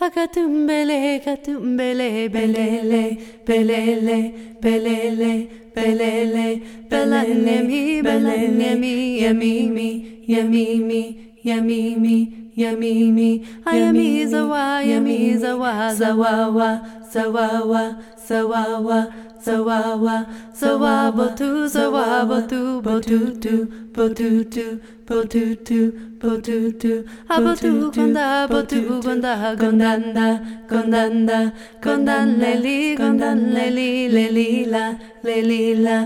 Akatumbele, katumbele, belele, belele, belele, belele, belanemi, belanemi, yamimi, yamimi, yamimi, yamimi, ayami zawa, yami zawa, zawawa, zawawa, zawawa, zawawa, ba ba tu ba tu tu ba tu tu ba tu tu ba tu tu ba tu gonda ba tu gonda gondanda gondanda gondan leli gondan leli leli la leli la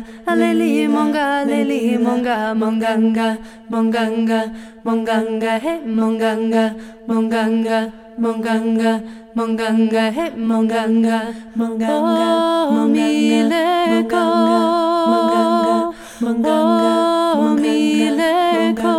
leli monga leli monga monganga monganga monganga he monganga monganga monganga monganga he monganga monganga monganga monganga manganga mileko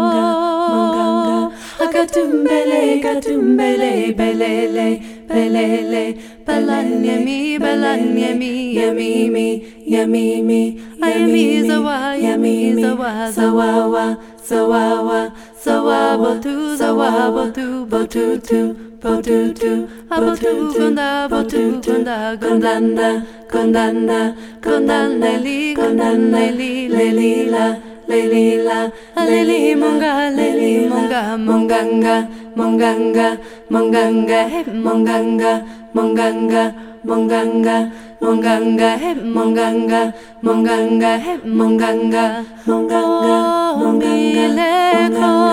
akatumbele katumbele belele belele. Balan yami, balan yami, yami balanyemi yamimi yamimi yami zawa yami zawa zawa wa, zawa zawawa zawawa zawabo tu zawabo tu botu tu. Botutu, abotu gonda, botu gonda, gondanda, gondanda, gondaneli, gondaneli, lelila, lelila, leli monga, leli monga, monganga, monganga, monganga, he monganga, monganga, monganga, monganga, he monganga, monganga, he monganga, monganga, monganga, monganga,